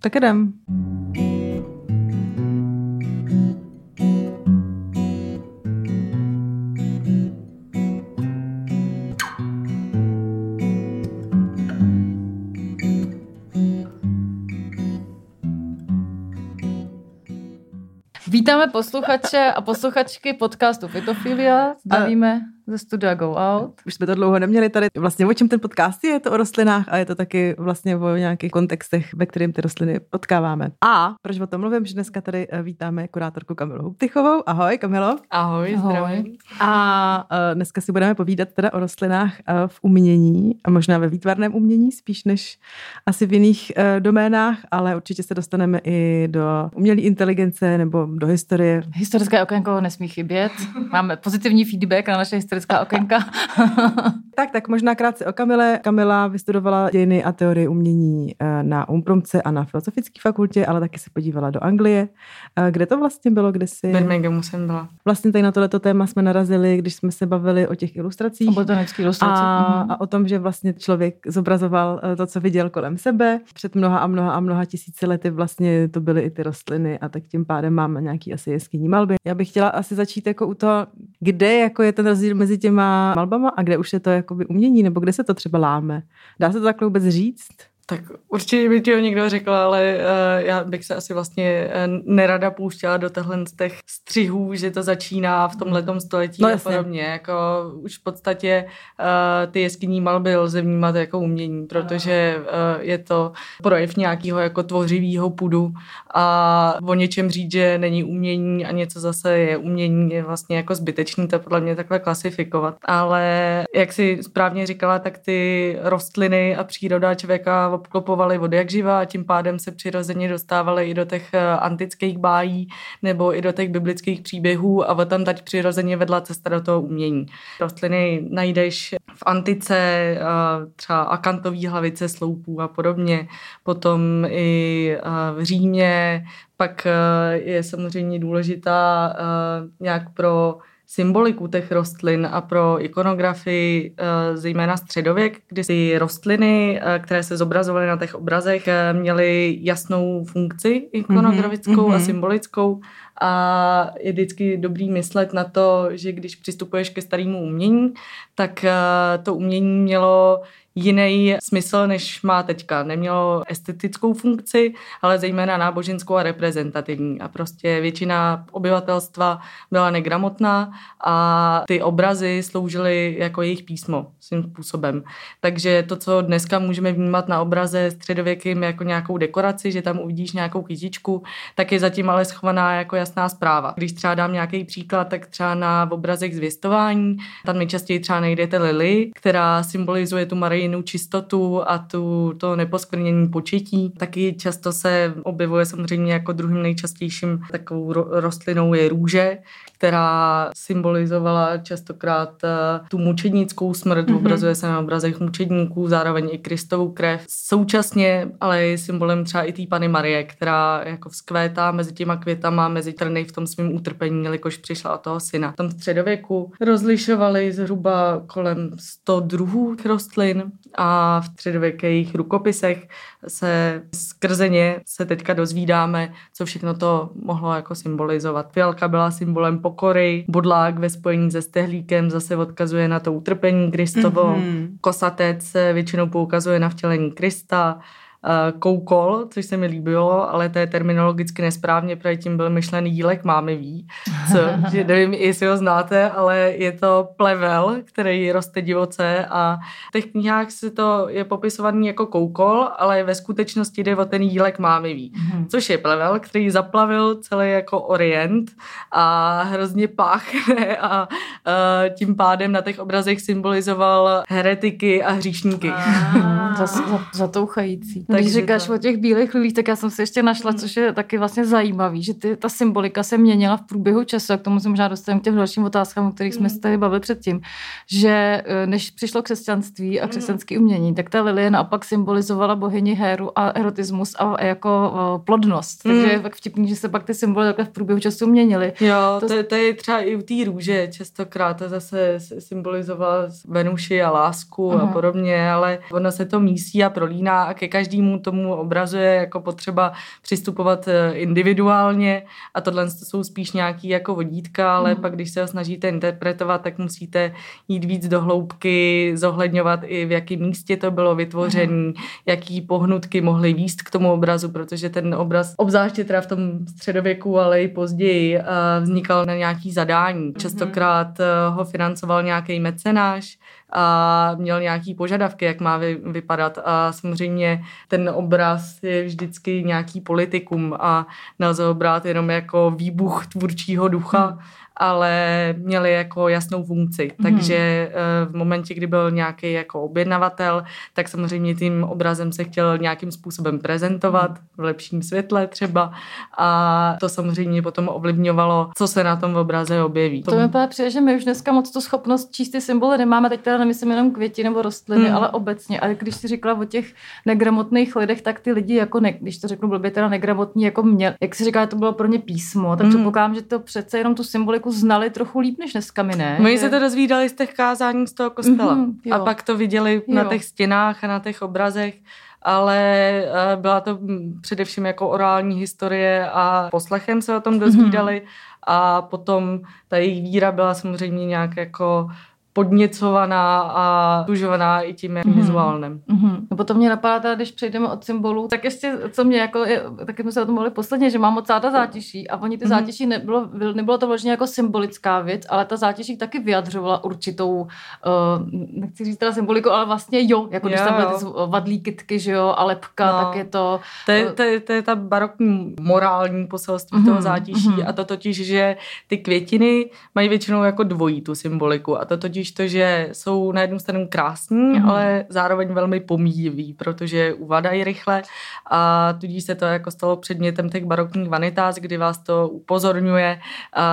Tak jdem. Vítáme posluchače a posluchačky podcastu Fitofilia. Zdravíme ze studia Go Out. Už jsme to dlouho neměli tady. Vlastně o čem ten podcast je? Je to o rostlinách a je to taky vlastně o nějakých kontextech, ve kterým ty rostliny potkáváme. A proč o tom mluvím, že dneska tady eh, vítáme kurátorku Kamilu Huptychovou. Ahoj, Kamilo. Ahoj, Ahoj. zdravím. A uh, dneska si budeme povídat teda o rostlinách uh, v umění a možná ve výtvarném umění, spíš než asi v jiných doménách, ale určitě se dostaneme i do umělé inteligence nebo do historie. Historické okénko nesmí chybět. Máme pozitivní feedback na naše historická okénka. Tak, tak možná krátce o Kamile. Kamila vystudovala dějiny a teorie umění uh, na Umpromce a na Filozofické fakultě, ale taky se podívala do Anglie. Uh, kde to vlastně bylo, kde si... Birminghamu jsem byla. Vlastně tady na tohleto téma jsme narazili, když jsme se bavili o těch ilustracích. O botanický ilustraci. A, Mhm. a o tom, že vlastně člověk zobrazoval eh, to, co viděl kolem sebe. Před mnoha a mnoha a mnoha tisíci lety vlastně to byly i ty rostliny a tak tím pádem máme nějaký asi jeskyní malby. Já bych chtěla asi začít jako u toho, kde jako je ten rozdíl mezi těma malbama a kde už je to jakoby umění, nebo kde se to třeba láme. Dá se to takhle vůbec říct? Tak určitě by ti ho někdo řekl, ale uh, já bych se asi vlastně uh, nerada pouštěla do těchhle z těch střihů, že to začíná v tomhle století No a podobně. Jako už v podstatě uh, ty jeskyní malby lze vnímat jako umění, protože uh, je to projev nějakého jako tvořivého pudu a o něčem říct, že není umění a něco zase je umění, je vlastně jako zbytečný to podle mě takhle klasifikovat. Ale jak si správně říkala, tak ty rostliny a příroda člověka obklopovaly od jak živa a tím pádem se přirozeně dostávaly i do těch eh, antických bájí nebo i do těch biblických příběhů a tam teď přirozeně vedla cesta do toho umění. Rostliny najdeš v antice, eh, třeba akantový hlavice sloupů a podobně, potom i eh, v Římě, pak je samozřejmě důležitá nějak pro symboliku těch rostlin a pro ikonografii, eh, zejména středověk, kdy ty rostliny, eh, které se zobrazovaly na těch obrazech, eh, měly jasnou funkci ikonografickou Mhm, a mhm. symbolickou a je vždycky dobrý myslet na to, že když přistupuješ ke starému umění, tak to umění mělo jiný smysl, než má teďka. Nemělo estetickou funkci, ale zejména náboženskou a reprezentativní. A prostě většina obyvatelstva byla negramotná a ty obrazy sloužily jako jejich písmo svým způsobem. Takže to, co dneska můžeme vnímat na obraze středověkým jako nějakou dekoraci, že tam uvidíš nějakou kytičku, tak je zatím ale schovaná jako jasná zpráva. Když třeba dám nějaký příklad, tak třeba na obrazech zvěstování, tam nejčastěji třeba najdete lily, která symbolizuje tu Marijinu čistotu a tu, to neposkvrnění početí. Taky často se objevuje samozřejmě jako druhým nejčastějším takovou ro- rostlinou je růže, která symbolizovala častokrát eh, tu mučednickou smrt, mm-hmm. obrazuje se na obrazech mučedníků, zároveň i Kristovu krev. Současně ale je symbolem třeba i té Pany Marie, která jako vzkvétá mezi těma květama, mezi trny v tom svém utrpení, jelikož přišla od toho syna. V tom středověku rozlišovali zhruba kolem 100 druhů rostlin a v středověkých rukopisech se skrze ně se teďka dozvídáme, co všechno to mohlo jako symbolizovat. Fialka byla symbolem pokory, bodlák ve spojení se stehlíkem zase odkazuje na to utrpení Kristovo, Mhm. mm-hmm. kosatec většinou poukazuje na vtělení Krista, koukol, což se mi líbilo, ale to je terminologicky nesprávně, protože tím byl myšlen jílek máme ví, co, že nevím, jestli ho znáte, ale je to plevel, který roste divoce a v těch knihách se to je popisovaný jako koukol, ale ve skutečnosti jde o ten jílek máme ví, Mhm. což je plevel, který zaplavil celý jako orient a hrozně páchne a eh, tím pádem na těch obrazech symbolizoval heretiky a hříšníky. Mm, Zas, za, zatouchající. Když Takže říkáš to- o těch bílých lilích, tak já jsem si ještě našla, což je taky vlastně zajímavý, že ty, ta symbolika se měnila v průběhu času, a k tomu se možná dostaneme k těm dalším otázkám, o kterých jsme se tady bavili předtím, že eh, než přišlo křesťanství a křesťanské umění, tak ta lilie naopak symbolizovala bohyni Héru a erotismus a jako eh, plodnost. Takže Mm. je fakt vtipný, že se pak ty symboly takhle v průběhu času měnily. Jo, To- to, to, to je třeba i u té růže, častokrát to zase symbolizovala Venuši a lásku Aha. a podobně, ale ono se to mísí a prolíná a ke každý každému tomu obrazu je jako potřeba přistupovat eh, individuálně a tohle jsou spíš nějaký jako vodítka, ale mm. pak když se ho snažíte interpretovat, tak musíte jít víc do hloubky, zohledňovat i v jakém místě to bylo vytvořené, mm. jaký pohnutky mohly výst k tomu obrazu, protože ten obraz, obzvláště teda v tom středověku, ale i později, vznikal na nějaký zadání. Mhm. Častokrát ho financoval nějaký mecenáš, a měl nějaký požadavky, jak má vy, vypadat. A samozřejmě ten obraz je vždycky nějaký politikum a nelze ho brát jenom jako výbuch tvůrčího ducha, hmm ale měli jako jasnou funkci. Mm. Takže eh, v momentě, kdy byl nějaký jako objednavatel, tak samozřejmě tím obrazem se chtěl nějakým způsobem prezentovat v lepším světle třeba a to samozřejmě potom ovlivňovalo, co se na tom obraze objeví. To mi přijde, že my už dneska moc tu schopnost číst ty symboly nemáme, teď teda nemyslím jenom květi nebo rostliny, mm. ale obecně. A když jsi říkala o těch negramotných lidech, tak ty lidi jako, ne, když to řeknu blbě, teda negramotní, jako mě, jak si říká, to bylo pro ně písmo, tak mm. předpokládám, že to přece jenom tu symboliku jako znali trochu líp než dneska my, ne? My se to dozvídali z těch kázání z toho kostela. Mm-hmm, a pak to viděli jo. na těch stěnách a na těch obrazech ale eh, byla to především jako orální historie a poslechem se o tom dozvídali mm-hmm. a potom ta jejich víra byla samozřejmě nějak jako podněcovaná a tužovaná i tím mm-hmm. vizuálním. Mm-hmm. No potom mě napadá, teda, když přejdeme od symbolů, tak ještě, co mě jako, je, taky jsme se o tom mluvili posledně, že mám moc ta zátěží a oni ty mm-hmm. zátěží nebylo, nebylo to vlastně jako symbolická věc, ale ta zátěží taky vyjadřovala určitou, uh, nechci říct teda symboliku, ale vlastně jo, jako jo, když tam byly ty vadlí kytky, že jo, a lepka, no. tak je to... To je, to, je, to je ta barokní morální poselství mm-hmm. toho zátěží mm-hmm. a to totiž, že ty květiny mají většinou jako dvojí tu symboliku a to totiž totiž to, že jsou na jednu stranu krásní, mm-hmm. ale zároveň velmi pomíjiví, protože uvadají rychle a tudíž se to jako stalo předmětem těch barokních vanitás, kdy vás to upozorňuje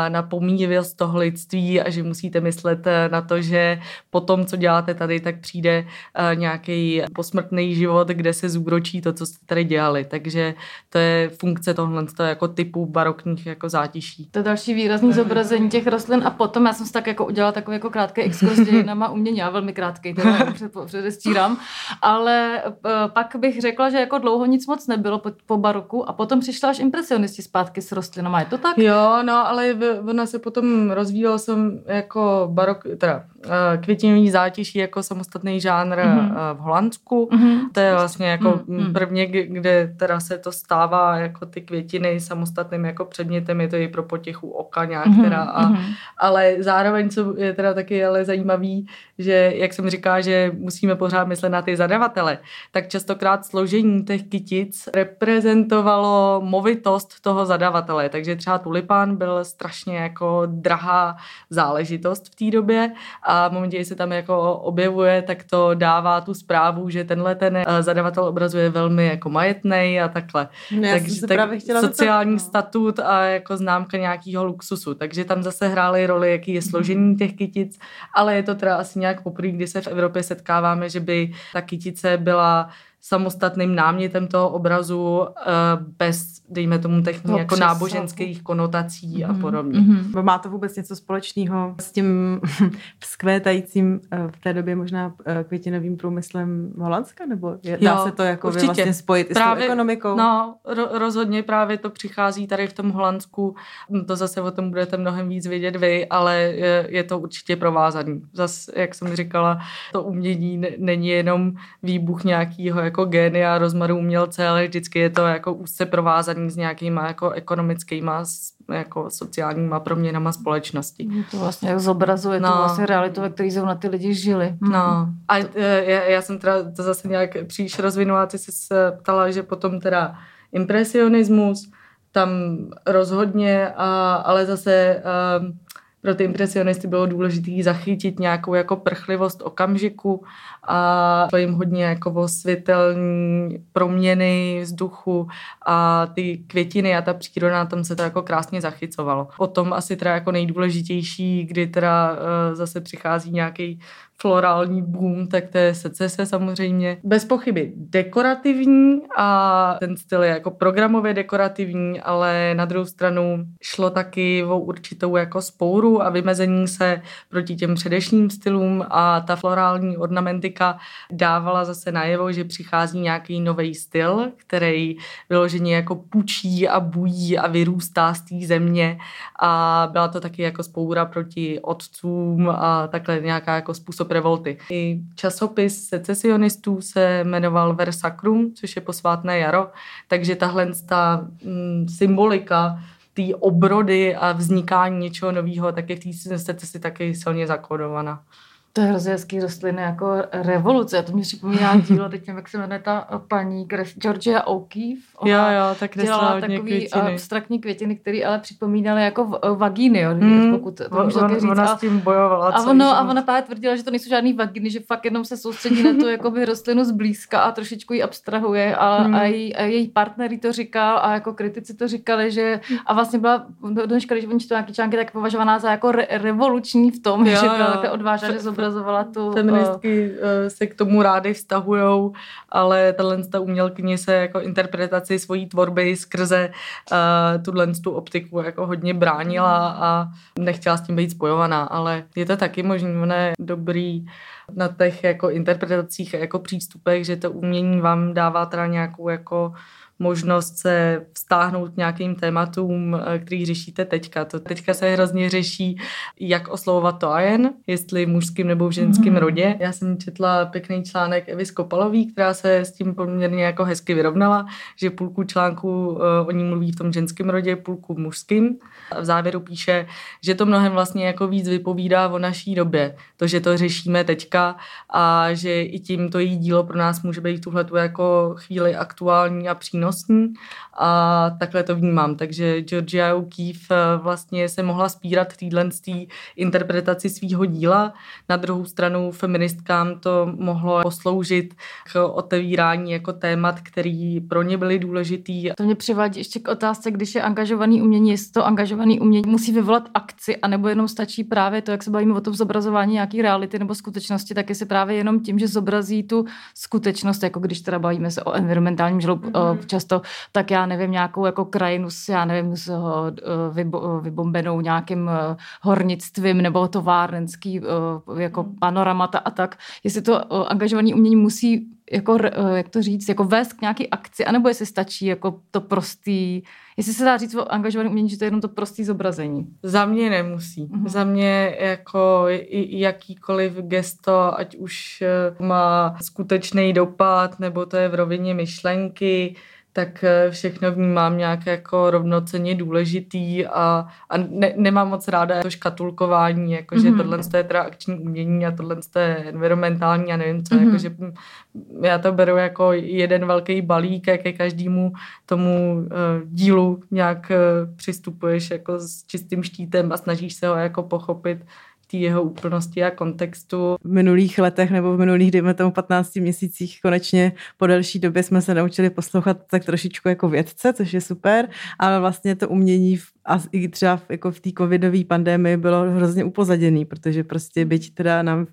na pomíjivost toho lidství a že musíte myslet e, na to, že po tom, co děláte tady, tak přijde e, nějaký posmrtný život, kde se zúročí to, co jste tady dělali. Takže to je funkce tohle jako typu barokních jako zátiší. To je další výrazný zobrazení těch rostlin a potom já jsem si tak jako udělala takový jako krátký exkurs dějinama umění, já velmi krátký, teda před, předestírám, ale uh, pak bych řekla, že jako dlouho nic moc nebylo po, po baroku a potom přišla až impresionisti zpátky s rostlinama, je to tak? Jo, no, ale ona se potom rozvíjela jsem jako barok, teda květinový zátiší jako samostatný žánr mm-hmm. v Holandsku. Mm-hmm. To je vlastně jako mm-hmm. prvně, kde teda se to stává jako ty květiny samostatným jako předmětem, je to i pro potěchu oka nějak mm-hmm. teda, a, mm-hmm. ale zároveň, co je teda taky ale zajímavý, že jak jsem říká, že musíme pořád myslet na ty zadavatele, tak častokrát složení těch kytic reprezentovalo movitost toho zadavatele, takže třeba tulipán byl strašně jako drahá záležitost v té době a v momentě, kdy se tam jako objevuje, tak to dává tu zprávu, že tenhle ten eh, zadavatel obrazu je velmi jako majetný a takhle. No, takže tak sociální to... statut a jako známka nějakého luxusu, takže tam zase hrály roli, jaký je složení těch kytic, ale je to teda asi nějak poprvé, kdy se v Evropě setkáváme, že by ta kytice byla samostatným námětem toho obrazu uh, bez, dejme tomu, těch no, jako náboženských konotací mm-hmm. a mhm, podobně. Mm-hmm. Má to vůbec něco společného s tím vzkvétajícím uh, v té době možná uh, květinovým průmyslem Holandska? Nebo je, dá se to jako vlastně spojit právě, i s tou ekonomikou? No, ro- rozhodně právě to přichází tady v tom Holandsku. To zase o tom budete mnohem víc vědět vy, ale je, je to určitě provázaný. Zase, jak jsem říkala, to umění n- není jenom výbuch nějakého jako jako génia rozmaru umělce, ale vždycky je to jako úzce provázaný s nějakýma jako ekonomickými jako sociálníma proměnama společnosti. To vlastně zobrazuje no. to vlastně realitu, ve které na ty lidi žili. No. A já, já jsem teda to zase nějak příliš rozvinula, ty jsi se ptala, že potom teda impresionismus, tam rozhodně, a, ale zase um, pro ty impresionisty bylo důležité zachytit nějakou jako prchlivost okamžiku a to jim hodně jako osvětelní proměny vzduchu a ty květiny a ta příroda, tam se to jako krásně zachycovalo. Potom asi teda jako nejdůležitější, kdy teda uh, zase přichází nějaký florální boom, tak to je secese samozřejmě. Bez pochyby dekorativní a ten styl je jako programově dekorativní, ale na druhou stranu šlo taky o určitou jako spouru a vymezení se proti těm předešním stylům a ta florální ornamentika dávala zase najevo, že přichází nějaký nový styl, který vyloženě jako pučí a bují a vyrůstá z té země a byla to taky jako spoura proti otcům a takhle nějaká jako způsob revolty. I časopis secesionistů se jmenoval Versacrum, což je posvátné jaro, takže tahle ta mm, symbolika té obrody a vznikání něčeho nového, tak je v té secesi taky silně zakodovaná. To je hrozně hezký rostliny jako revoluce. To mi připomíná dílo, teď nevím, jak se jmenuje ta paní Georgia O'Keeffe. Ona jo, jo, tak dělala takový květiny. abstraktní květiny, které ale připomínaly jako vagíny, jo, mm, pokud to on, on, říct. Ona s tím bojovala. A, ono, a ona právě tvrdila, že to nejsou žádný vagíny, že fakt jenom se soustředí na tu jakoby rostlinu zblízka a trošičku ji abstrahuje a, mm. a, její, a její partner to říkal a jako kritici to říkali, že a vlastně byla do dneška, když oni čtou nějaký články, tak považovaná za jako re, revoluční v tom, jo, že byla takhle odvážná, že zobrazovala tu... Feministky uh, se k tomu rády vztahujou, ale tahle ta umělkyně se jako interpretaci svojí tvorby skrze uh, tuhle tu optiku jako hodně bránila a nechtěla s tím být spojovaná, ale je to taky možné, ono dobrý na těch jako interpretacích a jako přístupech, že to umění vám dává teda nějakou jako možnost se vztáhnout k nějakým tématům, eh, který řešíte teďka. To teďka se hrozně řeší, jak oslovovat to a jen, jestli v mužským nebo v ženském mm. rodě. Já jsem četla pěkný článek Evy Skopalový, která se s tím poměrně jako hezky vyrovnala, že půlku článku uh, o ní mluví v tom ženském rodě, půlku v mužským. A v závěru píše, že to mnohem vlastně jako víc vypovídá o naší době. To, že to řešíme teďka a že i tím to její dílo pro nás může být tuhle jako chvíli aktuální a přínosný přínosný a takhle to vnímám. Takže Georgia O'Keeffe eh, vlastně se mohla spírat týhle interpretaci svého díla. Na druhou stranu feministkám to mohlo posloužit k otevírání jako témat, který pro ně byly důležitý. To mě přivádí ještě k otázce, když je angažovaný umění, jestli to angažovaný umění musí vyvolat akci, anebo jenom stačí právě to, jak se bavíme o tom zobrazování nějaký reality nebo skutečnosti, tak jestli právě jenom tím, že zobrazí tu skutečnost, jako když teda bavíme se o environmentálním žalobu, mm-hmm často, tak já nevím, nějakou jako krajinu s, já nevím, s eh, vybo, vybombenou nějakým eh, hornictvím nebo továrnenský eh, jako hmm. panoramata a tak. Jestli to angažovaný umění musí jako, jak to říct, jako vést k nějaké akci, anebo jestli stačí jako to prostý, jestli se dá říct o angažovaném umění, že to je jenom to prostý zobrazení. Za mě nemusí. Mm-hmm. Za mě jako jakýkoliv gesto, ať už má skutečný dopad, nebo to je v rovině myšlenky, tak eh, všechno vnímám nějak jako rovnoceně důležitý a, a ne, nemám moc ráda to škatulkování, jakože mm-hmm. tohle je teda akční umění a tohle je environmentální a nevím co, mm-hmm. jakože já to beru jako jeden velký balík, jak ke každému tomu uh, dílu nějak uh, přistupuješ jako s čistým štítem a snažíš se ho jako pochopit té jeho úplnosti a kontextu. V minulých letech nebo v minulých, dejme tomu 15 měsících konečně po delší době jsme se naučili poslouchat tak trošičku jako vědce, což je super, ale vlastně to umění v a i třeba v, jako v té covidové pandemii bylo hrozně upozaděný, protože prostě byť teda nám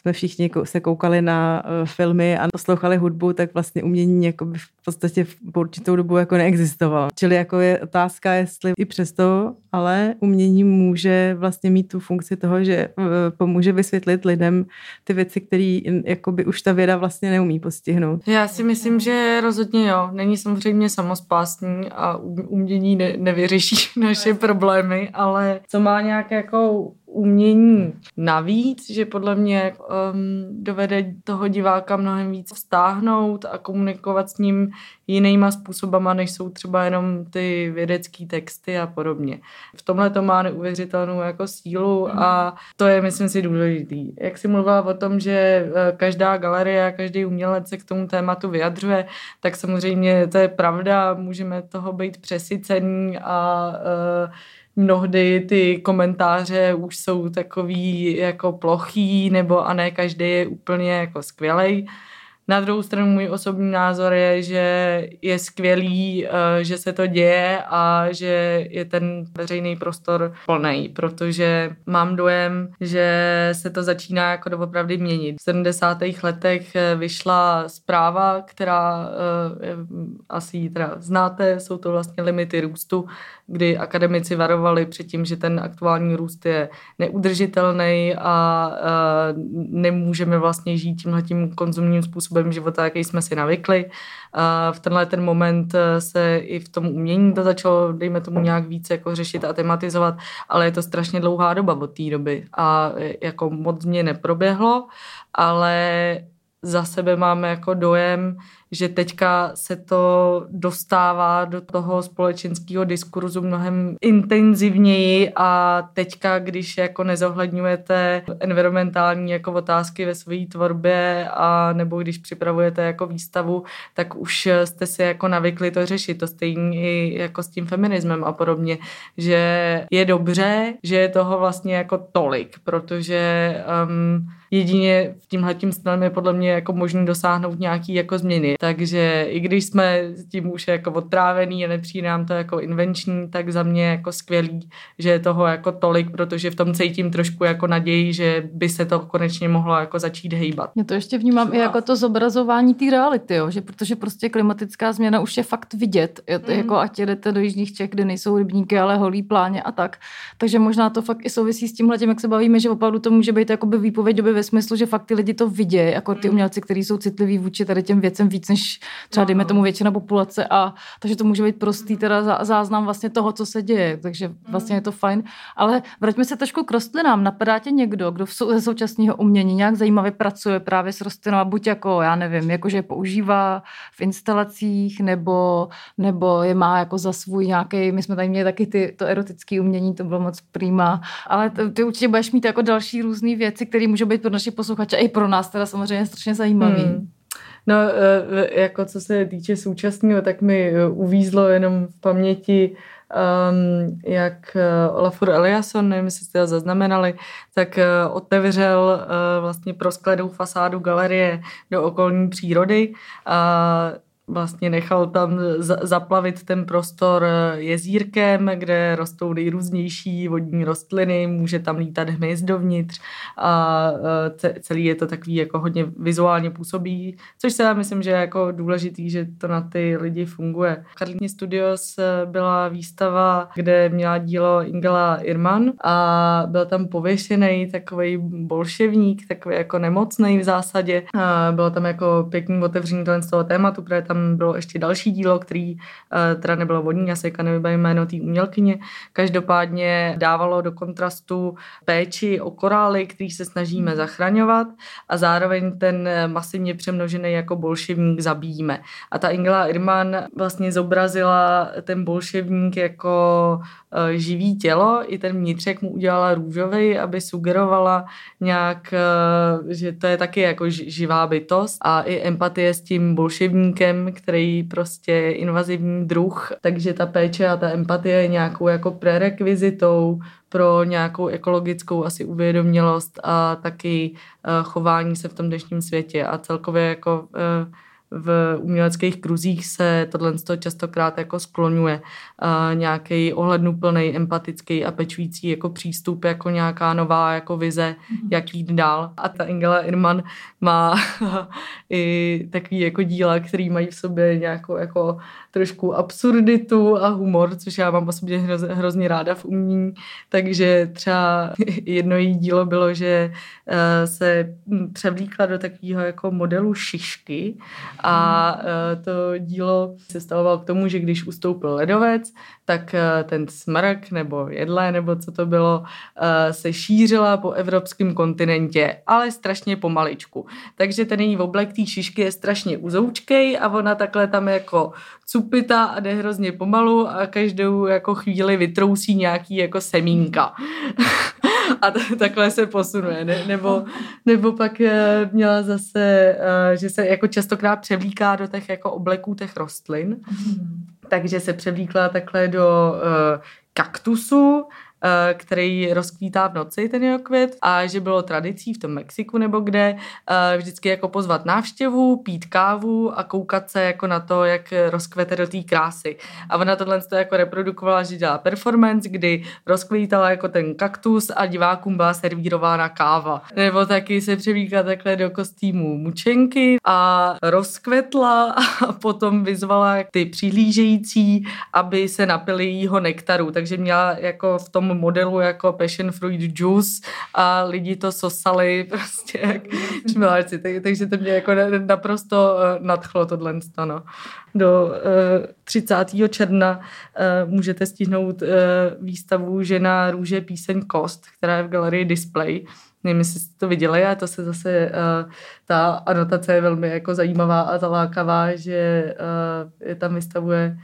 jsme všichni se koukali na uh, filmy a poslouchali hudbu, tak vlastně umění jako by v podstatě v určitou dobu jako neexistovalo. Čili jako je otázka, jestli i přesto, ale umění může vlastně mít tu funkci toho, že uh, pomůže vysvětlit lidem ty věci, které jako by už ta věda vlastně neumí postihnout. Já si myslím, že rozhodně jo. Není samozřejmě samospásný a umění ne, nevyřeší naše problémy, ale co má nějak jako umění navíc, že podle mě um, dovede toho diváka mnohem víc vztáhnout a komunikovat s ním jinýma způsobama, než jsou třeba jenom ty vědecké texty a podobně. V tomhle to má neuvěřitelnou jako sílu a to je, myslím si, důležitý. Jak jsi mluvila o tom, že eh, každá galerie a každý umělec se k tomu tématu vyjadřuje, tak samozřejmě to je pravda, můžeme toho být přesycený a uh, mnohdy ty komentáře už jsou takový jako plochý, nebo a ne každý je úplně jako skvělej. Na druhou stranu můj osobní názor je, že je skvělý, eh, že se to děje a že je ten veřejný prostor plný, protože mám dojem, že se to začíná jako doopravdy měnit. V 70. letech eh, vyšla zpráva, která eh, asi ji teda znáte, jsou to vlastně limity růstu, kdy akademici varovali před tím, že ten aktuální růst je neudržitelný a nemůžeme vlastně žít tímhletím konzumním způsobem života, jaký jsme si navykli. V tenhle ten moment se i v tom umění to začalo, dejme tomu nějak více jako řešit a tematizovat, ale je to strašně dlouhá doba od té doby a jako moc mě neproběhlo, ale za sebe máme jako dojem, že teďka se to dostává do toho společenského diskurzu mnohem intenzivněji a teďka, když jako nezohledňujete environmentální jako otázky ve své tvorbě a nebo když připravujete jako výstavu, tak už jste si jako navykli to řešit. To stejně i jako s tím feminismem a podobně, že je dobře, že je toho vlastně jako tolik, protože um, jedině v tímhle tím stylem je podle mě jako možný dosáhnout nějaký jako změny. Takže i když jsme s tím už jako odtrávený a nepřijde nám to jako invenční, tak za mě jako skvělý, že je toho jako tolik, protože v tom cítím trošku jako naději, že by se to konečně mohlo jako začít hejbat. Já to ještě vnímám i jako to zobrazování té reality, jo? že protože prostě klimatická změna už je fakt vidět, je to mm. jako ať jdete do jižních Čech, kde nejsou rybníky, ale holí pláně a tak. Takže možná to fakt i souvisí s tímhle, tím, jak se bavíme, že opravdu to může být jakoby výpověď doby ve smyslu, že fakt ty lidi to vidějí, jako ty mm. umělci, kteří jsou citliví vůči tady těm věcem víc než třeba dejme tomu většina populace a takže to může být prostý teda záznam vlastně toho, co se děje, takže vlastně je to fajn. Ale vraťme se trošku k rostlinám. Napadá tě někdo, kdo ze současného umění nějak zajímavě pracuje právě s rostlinami, buď jako, já nevím, jakože je používá v instalacích, nebo, nebo je má jako za svůj nějaký, my jsme tady měli taky ty, to erotické umění, to bylo moc prýma, ale ty, ty určitě budeš mít jako další různé věci, které můžou být pro naše posluchače i pro nás teda samozřejmě strašně zajímavé. Hmm. No, e, jako co se týče současného, tak mi e, uvízlo jenom v paměti, um, jak e, Olafur Eliasson, nevím, jestli jste ho zaznamenali, tak otevřel uh, vlastně proskledou fasádu galerie do okolní přírody. Uh, vlastně nechal tam zaplavit ten prostor jezírkem, kde rostou nejrůznější vodní rostliny, může tam lítat hmyz dovnitř a eh, celý je to takový jako hodně vizuálně působí, což se já myslím, že je jako důležitý, že to na ty lidi funguje. V Karlíně Studios byla výstava, kde měla dílo Ingela Irman a byl tam pověšený takový bolševník, takový jako nemocný v zásadě. Bylo tam jako pěkný otevření z toho tématu, protože tam tam bylo ještě další dílo, který uh, teda nebylo vodní, já se nevybavím jméno té umělkyně. Každopádně dávalo do kontrastu péči o korály, který se snažíme hmm. zachraňovat a zároveň ten masivně přemnožený jako bolševník zabíjíme. A ta Ingela Irman vlastně zobrazila ten bolševník jako uh, živý tělo, i ten vnitřek mu udělala růžový, aby sugerovala nějak, uh, že to je taky jako živá bytost a i empatie s tím bolševníkem, který prostě je invazivní druh, takže ta péče a ta empatie je nějakou jako prerekvizitou pro nějakou ekologickou asi uvědomělost a taky uh, chování se v tom dnešním světě a celkově jako uh, v uměleckých kruzích se tohle častokrát jako skloňuje. Nějaký ohlednuplný, empatický a pečující jako přístup, jako nějaká nová jako vize, mm-hmm. jak jít dál. A ta Ingela Irman má i takový jako díla, který mají v sobě nějakou jako trošku absurditu a humor, což já mám osobně hroz, hrozně ráda v umění. Takže třeba jedno její dílo bylo, že uh, se převlíkla do takového jako modelu šišky a uh, to dílo se stalo k tomu, že když ustoupil ledovec, tak uh, ten smrk nebo jedle, nebo co to bylo, se šířila po evropském kontinentě, ale strašně pomaličku. Takže ten její oblek té šišky je strašně uzoučkej a ona takhle tam jako cupita a jde hrozně pomalu a každou jako chvíli vytrousí nějaký jako semínka. a t- takhle se posunuje. Ne? Nebo, nebo pak eh, měla zase, eh, že se jako častokrát převlíká do těch jako obleků těch rostlin. Mm. Takže se převlíkla takhle do uh, kaktusu který rozkvítá v noci, ten jeho květ, a že bylo tradicí v tom Mexiku nebo kde eh, vždycky jako pozvat návštěvu, pít kávu a koukat se jako na to, jak rozkvete do té krásy. A ona tohle to jako reprodukovala, že dělá performance, kdy rozkvítala jako ten kaktus a divákům byla servírována káva. Nebo taky se převlíkla takhle do kostýmu mučenky a rozkvetla a potom vyzvala ty přihlížející, aby se napili jího nektaru. Takže měla jako v tom modelu jako passion fruit juice a lidi to sosali prostě jak čmiláci. Takže to mě jako naprosto eh, nadchlo tohle no. Do 30. Eh, června eh, můžete stihnout výstavu Žena růže píseň Kost, která je v galerii Display nevím, jestli jste to viděli, a to se zase, uh, ta anotace je velmi jako zajímavá a zalákavá, že uh, je tam vystavuje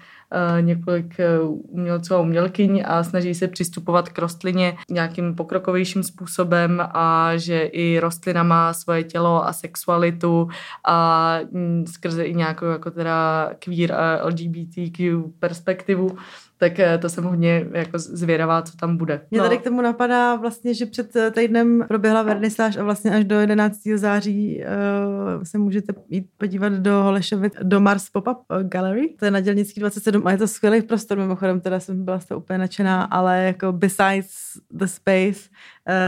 několik umělců a umělkyň a snaží se přistupovat k rostlině nějakým pokrokovějším způsobem a že i rostlina má svoje tělo a sexualitu a mm, skrze i nějakou jako teda queer a LGBTQ perspektivu tak eh, to jsem hodně jako zvědavá, co tam bude. Mě no. tady k tomu napadá vlastně, že před eh, týdnem proběhla vernisáž a vlastně až do 11. září uh, se můžete jít podívat do Holešovic, do Mars Pop-Up Gallery. To je na dělnický 27 a je to skvělý prostor, mimochodem teda jsem byla z toho úplně nadšená, ale jako besides the space,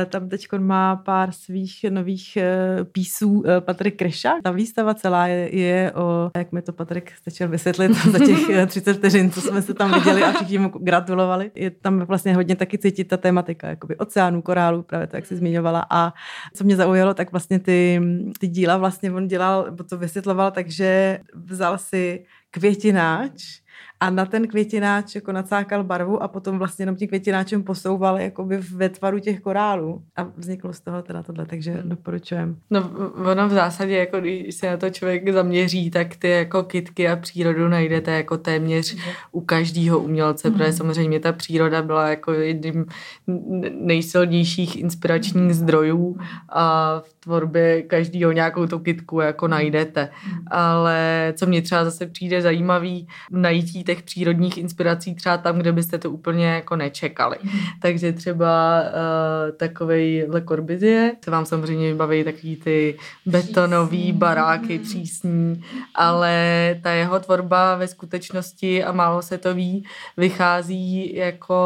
tam teď má pár svých nových uh, písů uh, Patrik Kreša. Ta výstava celá je, je o, jak mi to Patrik stačil vysvětlit za těch 30 vteřin, co jsme se tam viděli a všichni mu gratulovali. Je tam vlastně hodně taky cítit ta tématika jakoby oceánů, korálů, právě to, jak jsi zmiňovala. A co mě zaujalo, tak vlastně ty, ty díla vlastně on dělal, bo to vysvětloval, takže vzal si květináč, a na ten květináč jako nacákal barvu a potom vlastně jenom tím květináčem posouval jakoby ve tvaru těch korálů a vzniklo z toho teda tohle, takže hmm. doporučujem. No ono v zásadě, jako když se na to člověk zaměří, tak ty jako kitky a přírodu najdete jako téměř u každého umělce, hmm. protože samozřejmě ta příroda byla jako jedním nejsilnějších inspiračních zdrojů a v tvorbě každého nějakou tu kitku jako najdete. Ale co mě třeba zase přijde zajímavý, najítí těch přírodních inspirací třeba tam, kde byste to úplně jako nečekali. Takže třeba uh, takovej Le Corbusier, se vám samozřejmě vybaví takový ty betonový baráky přísní, ale ta jeho tvorba ve skutečnosti a málo se to ví, vychází jako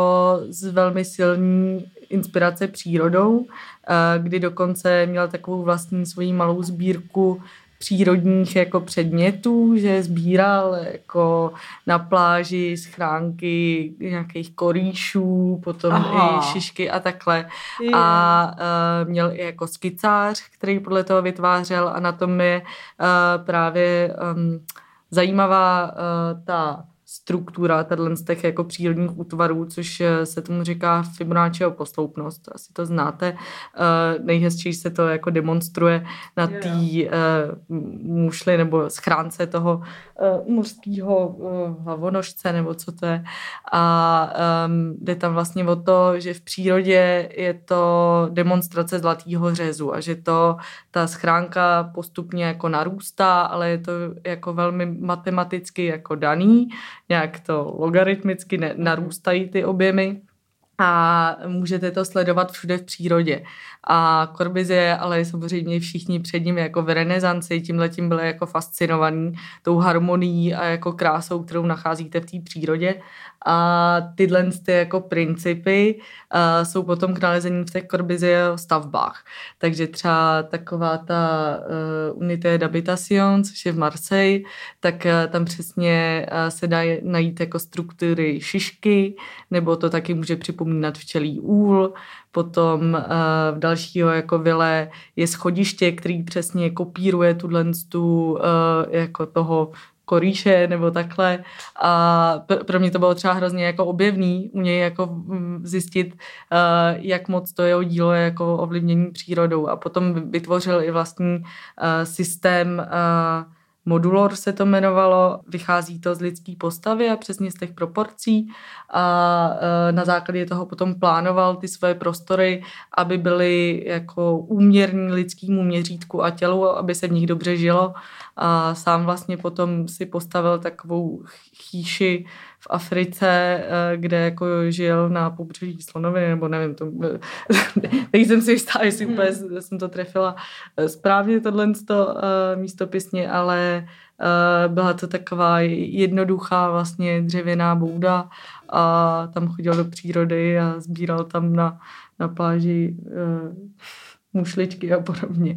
z velmi silný inspirace přírodou, eh, kdy dokonce měl takovou vlastní svoji malou sbírku přírodních jako předmětů, že sbíral jako na pláži schránky nějakých korýšů, potom Aha. i šišky a takhle. Je. A uh, měl i jako skicář, který podle toho vytvářel a na tom je uh, právě um, zajímavá uh, ta struktura tato z těch jako přírodních útvarů, což eh, se tomu říká Fibonacciho posloupnost. Asi to znáte. Uh, nejhezčí se to jako demonstruje na té uh, mušli nebo schránce toho mořského hlavonožce, nebo co to je. A um, jde tam vlastně o to, že v přírodě je to demonstrace zlatého řezu a že to ta schránka postupně jako narůstá, ale je to jako velmi matematicky jako daný, nějak to logaritmicky narůstají ty objemy a můžete to sledovat všude v přírodě. A Corbusier, ale samozřejmě všichni před ním jako v renesanci, tím letím byli jako fascinovaní tou harmonií a jako krásou, kterou nacházíte v té přírodě. A tyhle ty jako principy uh, jsou potom k nalezení v těch Corbusier stavbách. Takže třeba taková ta uh, Unité d'habitation, což je v Marseille, tak uh, tam přesně uh, se dá najít jako struktury šišky, nebo to taky může připomínat včelí úl, Potom uh, v dalšího jako vile je schodiště, který přesně kopíruje tuhle tu, uh, jako toho koríše nebo takhle. A pro mě to bylo třeba hrozně jako objevný u něj jako zjistit, uh, jak moc to jeho dílo je jako ovlivnění přírodou. A potom vytvořil i vlastní systém Modulor se to jmenovalo, vychází to z lidské postavy a přesně z těch proporcí. A e, na základě toho potom plánoval ty své prostory, aby byly jako úměrný lidskému měřítku a tělu, aby se v nich dobře žilo. A sám vlastně potom si postavil takovou chýši v Africe, kde jako žil na pobřeží slonoviny, nebo nevím, to, teď jsem si jistá, jestli hmm. úplně jsem to trefila správně tohle místopisně, ale byla to taková jednoduchá vlastně dřevěná bouda a tam chodil do přírody a sbíral tam na, na pláži mušličky a podobně.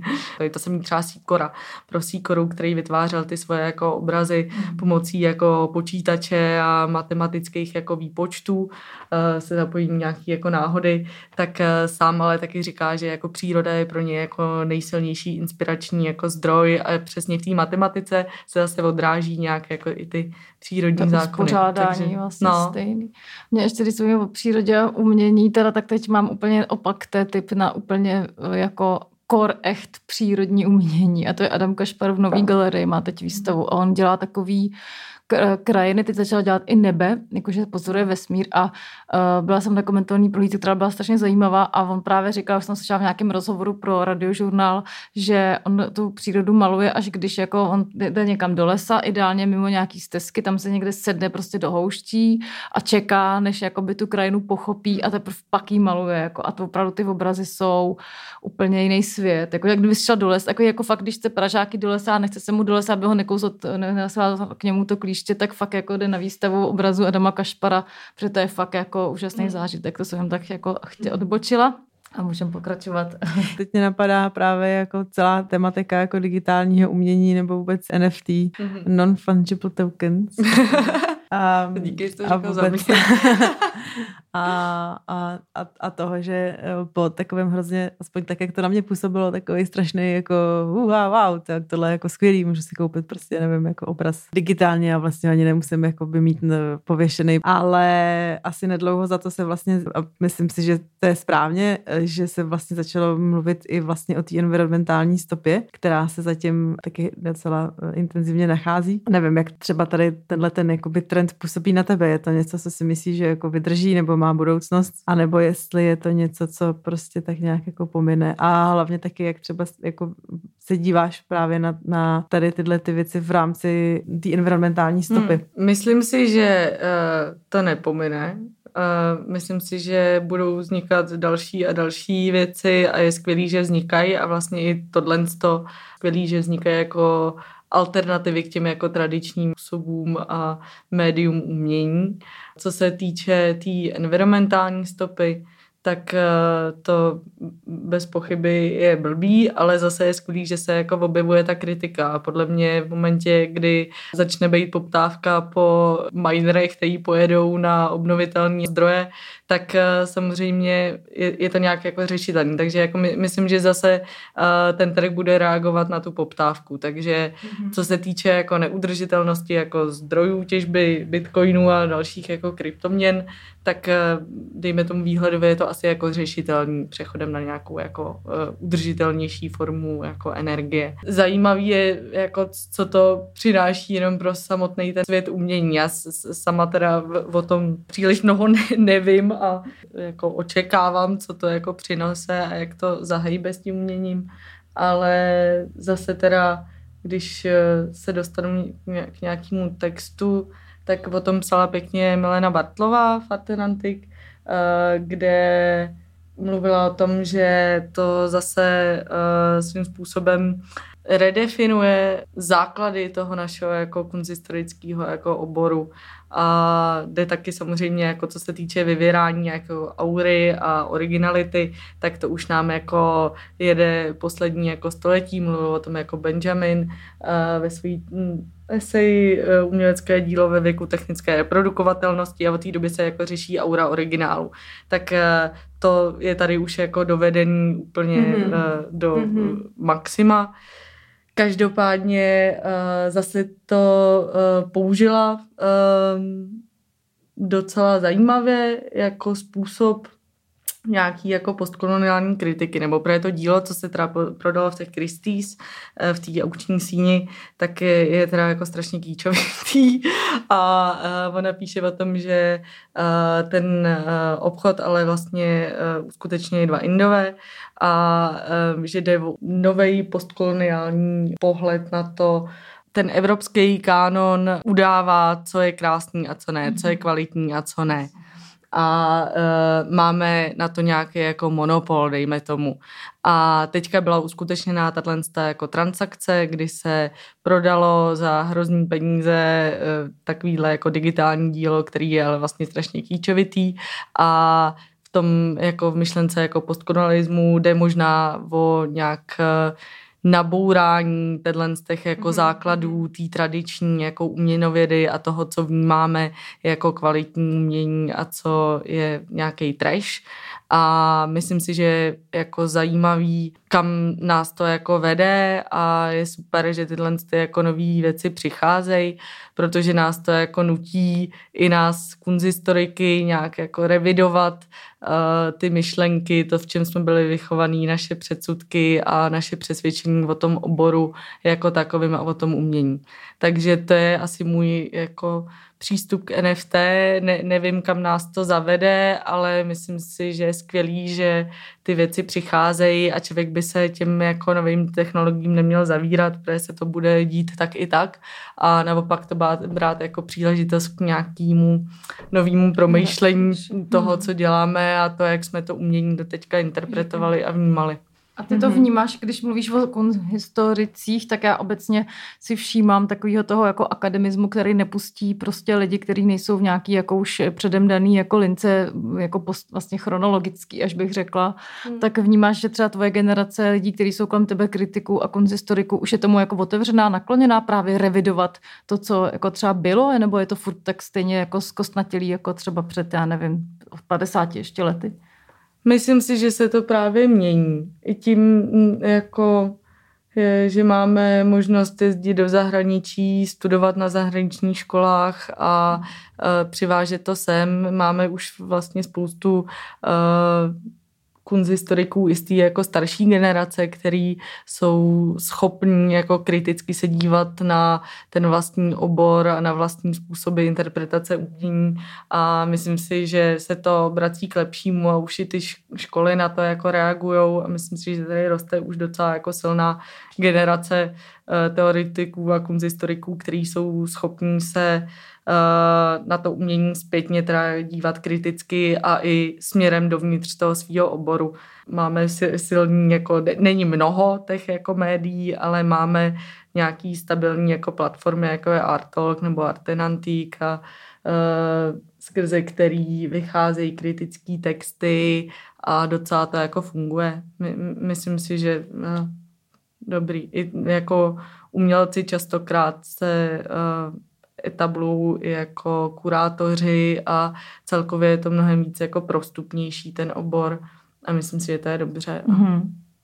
To jsem třeba Síkora. Pro Síkoru, který vytvářel ty svoje jako obrazy mm. pomocí jako počítače a matematických jako výpočtů, eh, se zapojí nějaký jako náhody, tak eh, sám ale taky říká, že jako příroda je pro ně jako nejsilnější inspirační jako zdroj a přesně v té matematice se zase odráží nějak jako i ty přírodní to zákony. Takže, vlastně no. stejný. Mě ještě, když jsme o přírodě a umění, teda tak teď mám úplně opak té typ na úplně jako kor echt přírodní umění a to je Adam Kašpar v Nový galerii, má teď výstavu a on dělá takový krajiny, teď začala dělat i nebe, jakože pozoruje vesmír a uh, byla jsem na komentovaný prohlídce, která byla strašně zajímavá a on právě říkal, že jsem slyšela v nějakém rozhovoru pro radiožurnál, že on tu přírodu maluje, až když jako on jde někam do lesa, ideálně mimo nějaký stezky, tam se někde sedne prostě do houští a čeká, než jakoby tu krajinu pochopí a teprve pak jí maluje. Jako, a to opravdu ty obrazy jsou úplně jiný svět. Jako, jak kdyby šel do lesa, jako, jako fakt, když jste Pražáky do lesa a nechce se mu do lesa, aby ho nekouzl, ne, k němu to klíč příště, tak fakt jako jde na výstavu obrazu Adama Kašpara, protože to je fakt jako úžasný mm. zážitek, to jsem tak jako chtě odbočila. A můžeme pokračovat. Teď mě napadá právě jako celá tematika jako digitálního umění nebo vůbec NFT, mm-hmm. non-fungible tokens. A, Díky, že to a, vůbec, a, a, a, a toho, že eh, po takovém hrozně, aspoň tak, jak to na mě působilo, takový strašný jako wow, wow, tak tohle je jako skvělý, můžu si koupit prostě, nevím, jako obraz digitálně a vlastně ani nemusím jako by mít pověšený, ale asi nedlouho za to se vlastně, a myslím si, že to je správně, eh, že se vlastně začalo mluvit i vlastně o té environmentální stopě, která se zatím taky docela eh, intenzivně nachází. Nevím, jak třeba tady tenhle ten jakoby trend trend působí na tebe? Je to něco, co si myslíš, že jako vydrží nebo má budoucnost? A nebo jestli je to něco, co prostě tak nějak jako pomine? A hlavně taky, jak třeba jako se díváš právě na, na tady tyhle ty věci v rámci té environmentální stopy? Hmm. Myslím si, že uh, to nepomine. Uh, myslím si, že budou vznikat další a další věci a je skvělý, že vznikají a vlastně i tohle to skvělý, že vznikají jako alternativy k těm jako tradičním způsobům a médium umění. Co se týče té tý environmentální stopy, tak eh, to bez pochyby je blbý, ale zase je skvělý, že se jako objevuje ta kritika. A podle mě v momentě, kdy začne být poptávka po minerech, který pojedou na obnovitelné zdroje, tak eh, samozřejmě je, je to nějak jako řešitelný. Takže jako my, myslím, že zase uh, ten trh bude reagovat na tu poptávku. Takže mm-hmm. co se týče jako neudržitelnosti jako zdrojů těžby bitcoinů a dalších jako kryptoměn, tak dejme tomu výhledově je to asi jako řešitelný přechodem na nějakou jako uh, udržitelnější formu jako energie. Zajímavý je, jako co to přináší jenom pro samotný ten svět umění. Já sama teda o tom příliš mnoho ne, nevím a jako očekávám, co to jako přinese a jak to zahýbe s tím uměním, ale zase teda, když eh, se dostanu k nějakému textu, tak o tom psala pěkně Milena Bartlová eh, kde mluvila o tom, že to zase eh, svým způsobem redefinuje základy toho našeho jako kunzistorického jako oboru a jde taky samozřejmě, jako co se týče vyvírání jako aury a originality, tak to už nám jako jede poslední jako století, mluvil o tom jako Benjamin uh, ve svý hm, esej uh, umělecké dílo ve věku technické reprodukovatelnosti a od té doby se jako řeší aura originálu. Tak uh, to je tady už jako dovedený úplně mm-hmm. do mm-hmm. maxima. Každopádně uh, zase to uh, použila uh, docela zajímavě jako způsob nějaký jako postkoloniální kritiky, nebo pro to dílo, co se teda prodalo v těch Christie's, v té aukční síni, tak je, je teda jako strašně kýčovitý. A uh, ona píše o tom, že uh, ten obchod ale vlastně skutečně dva indové a že jde o nový postkoloniální pohled na to, ten evropský kánon udává, co je krásný a co ne, co je mhm. kvalitní a co ne a uh, máme na to nějaký jako monopol, dejme tomu. A teďka byla uskutečněná tato jako transakce, kdy se prodalo za hrozný peníze uh, takovýhle jako digitální dílo, který je ale vlastně strašně kýčovitý a v tom jako v myšlence jako postkolonialismu jde možná o nějak uh, nabourání tenhle z těch jako mm-hmm. základů té tradiční jako uměnovědy a toho, co vnímáme jako kvalitní umění a co je nějaký trash. A myslím si, že jako zajímavý, kam nás to jako vede a je super, že tyhle ty jako nové věci přicházejí, protože nás to jako nutí i nás kunzistoriky nějak jako revidovat uh, ty myšlenky, to, v čem jsme byli vychovaní, naše předsudky a naše přesvědčení o tom oboru jako takovým a o tom umění. Takže to je asi můj jako přístup k NFT. Ne, nevím, kam nás to zavede, ale myslím si, že je skvělý, že ty věci přicházejí a člověk by se těm jako novým technologiím neměl zavírat, protože se to bude dít tak i tak a naopak to brát, brát jako příležitost k nějakému novému promýšlení toho, co děláme a to, jak jsme to umění do teďka interpretovali a vnímali. A ty to mm-hmm. vnímáš, když mluvíš o historicích, tak já obecně si všímám takového toho jako akademismu, který nepustí prostě lidi, kteří nejsou v nějaký jako už předem daný jako lince, jako post, vlastně chronologický, až bych řekla. Mm. Tak vnímáš, že třeba tvoje generace lidí, kteří jsou kolem tebe kritiků a konzistoriků, už je tomu jako otevřená, nakloněná právě revidovat to, co jako třeba bylo, nebo je to furt tak stejně jako zkostnatělý, jako třeba před, já nevím, 50 ještě lety? Myslím si, že se to právě mění. I tím, mm, jako, že máme možnost jezdit do zahraničí, studovat na zahraničních školách a uh, přivážet to sem. Máme už vlastně spoustu kunzistoriků i z jako starší generace, který jsou schopní jako kriticky se dívat na ten vlastní obor a na vlastní způsoby interpretace umění. A myslím si, že se to obrací k lepšímu a už i ty školy na to jako reagují a myslím si, že tady roste už docela jako silná generace teoretiků a kunzistoriků, kteří jsou schopní se Eh, na to umění zpětně teda dívat kriticky a i směrem dovnitř toho svého oboru. Máme silný, jako, není mnoho těch jako médií, ale máme nějaký stabilní jako platformy, jako je Artalk nebo Artenantik a uh, skrze který vycházejí kritické texty a docela to jako funguje. My, myslím si, že dobrý. I jako umělci častokrát se uh, etablují jako kurátoři a celkově je to mnohem víc jako prostupnější ten obor a myslím si, že to je dobře. Mm-hmm.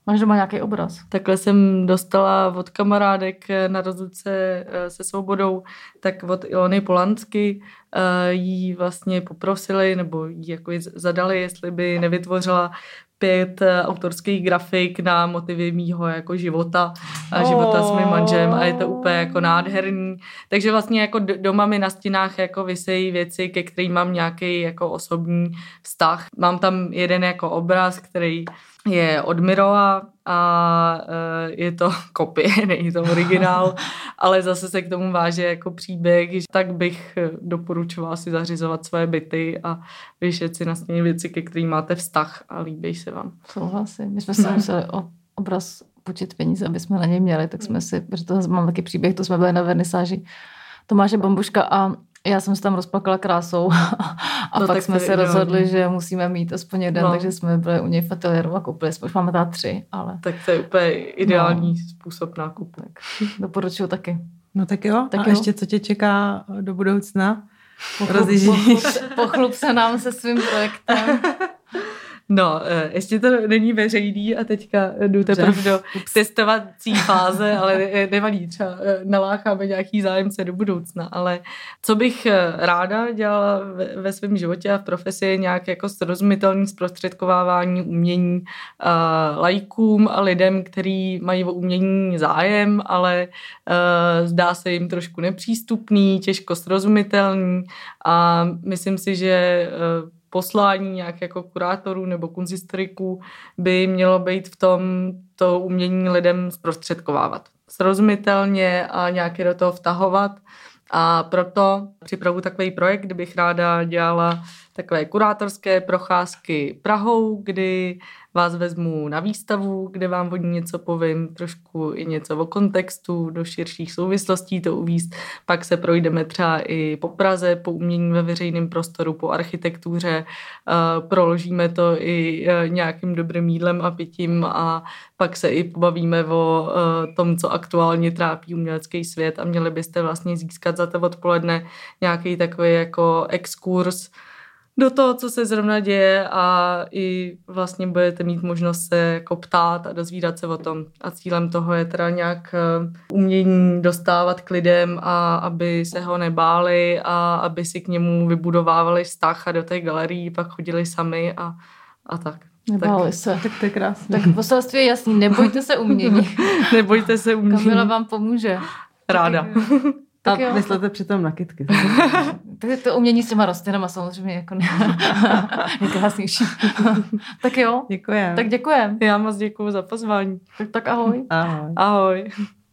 Máš doma nějaký obraz? Takhle jsem dostala od kamarádek na rozluce eh, se svobodou, tak od Ilony Polansky eh, jí vlastně poprosili, nebo jí jako zadali, jestli by nevytvořila pět eh, autorských grafik na motivy mýho jako života a života s mým manželem a je to úplně jako nádherný. Takže vlastně jako doma mi na stěnách jako vysejí věci, ke kterým mám nějaký jako osobní vztah. Mám tam jeden jako obraz, který je od Miroa a e, je to kopie, není to originál, ale zase se k tomu váže jako příběh, že tak bych e, doporučovala si zařizovat svoje byty a vyšet si na stěně věci, ke kterým máte vztah a líbí se vám. Souhlasím. My jsme se museli o obraz počít peníze, aby jsme na něj měli, tak jsme si, protože to mám taky příběh, to jsme byli na vernisáži Tomáše Bambuška a já jsem se tam rozplakala krásou a no, pak jsme se rozhodli, že musíme mít aspoň jeden, no. takže jsme byli u něj v ateliéru a koupili jsme, už máme teda tři, ale... Tak to je úplně ideální no. způsob nákupu. Tak doporučuji taky. No tak jo, tak a jo. ještě co tě čeká do budoucna? Pochlup, pochlup, pochlub se nám se svým projektem. No, eh, ještě to není veřejný a teďka jdu teprve do testovací fáze, ale nevadí, třeba eh, nalácháme nějaký zájemce do budoucna, ale co bych eh, ráda dělala ve, svém životě a v profesi je nějak jako srozumitelný zprostředkovávání umění lajkům a lidem, kteří mají o umění zájem, ale zdá se jim trošku nepřístupný, těžko srozumitelný a myslím si, že poslání nějak jako kurátorů nebo kunzistoriků by mělo být v tom to umění lidem zprostředkovávat. srozumitelně a nějak je do toho vtahovat. A proto připravu takový projekt, kdybych ráda dělala takové kurátorské procházky Prahou, kdy vás vezmu na výstavu, kde vám o ní něco povím, trošku i něco o kontextu, do širších souvislostí to uvíst. Pak se projdeme třeba i po Praze, po umění ve veřejném prostoru, po architektuře, proložíme to i e, nějakým dobrým jídlem a pitím a pak se i pobavíme o e, tom, co aktuálně trápí umělecký svět a měli byste vlastně získat za to odpoledne nějaký takový jako exkurs, do toho, co se zrovna děje a i vlastně budete mít možnost se jako ptát a dozvídat se o tom. A cílem toho je teda nějak eh, umění dostávat k lidem a aby se ho nebáli a aby si k němu vybudovávali vztah a do té galerii pak chodili sami a, a tak. Nebáli tak, se. Tak to je krásné. Tak poselství je jasný, nebojte se umění. nebojte se umění. Kamila vám pomůže. Ráda. Tak a myslete přitom na kytky. tak to umění s těma rostlinama samozřejmě jako ne, je krásnější. tak jo. Děkujem. Tak děkujem. Já moc děkuji za pozvání. Tak, tak ahoj. Ahoj. Ahoj.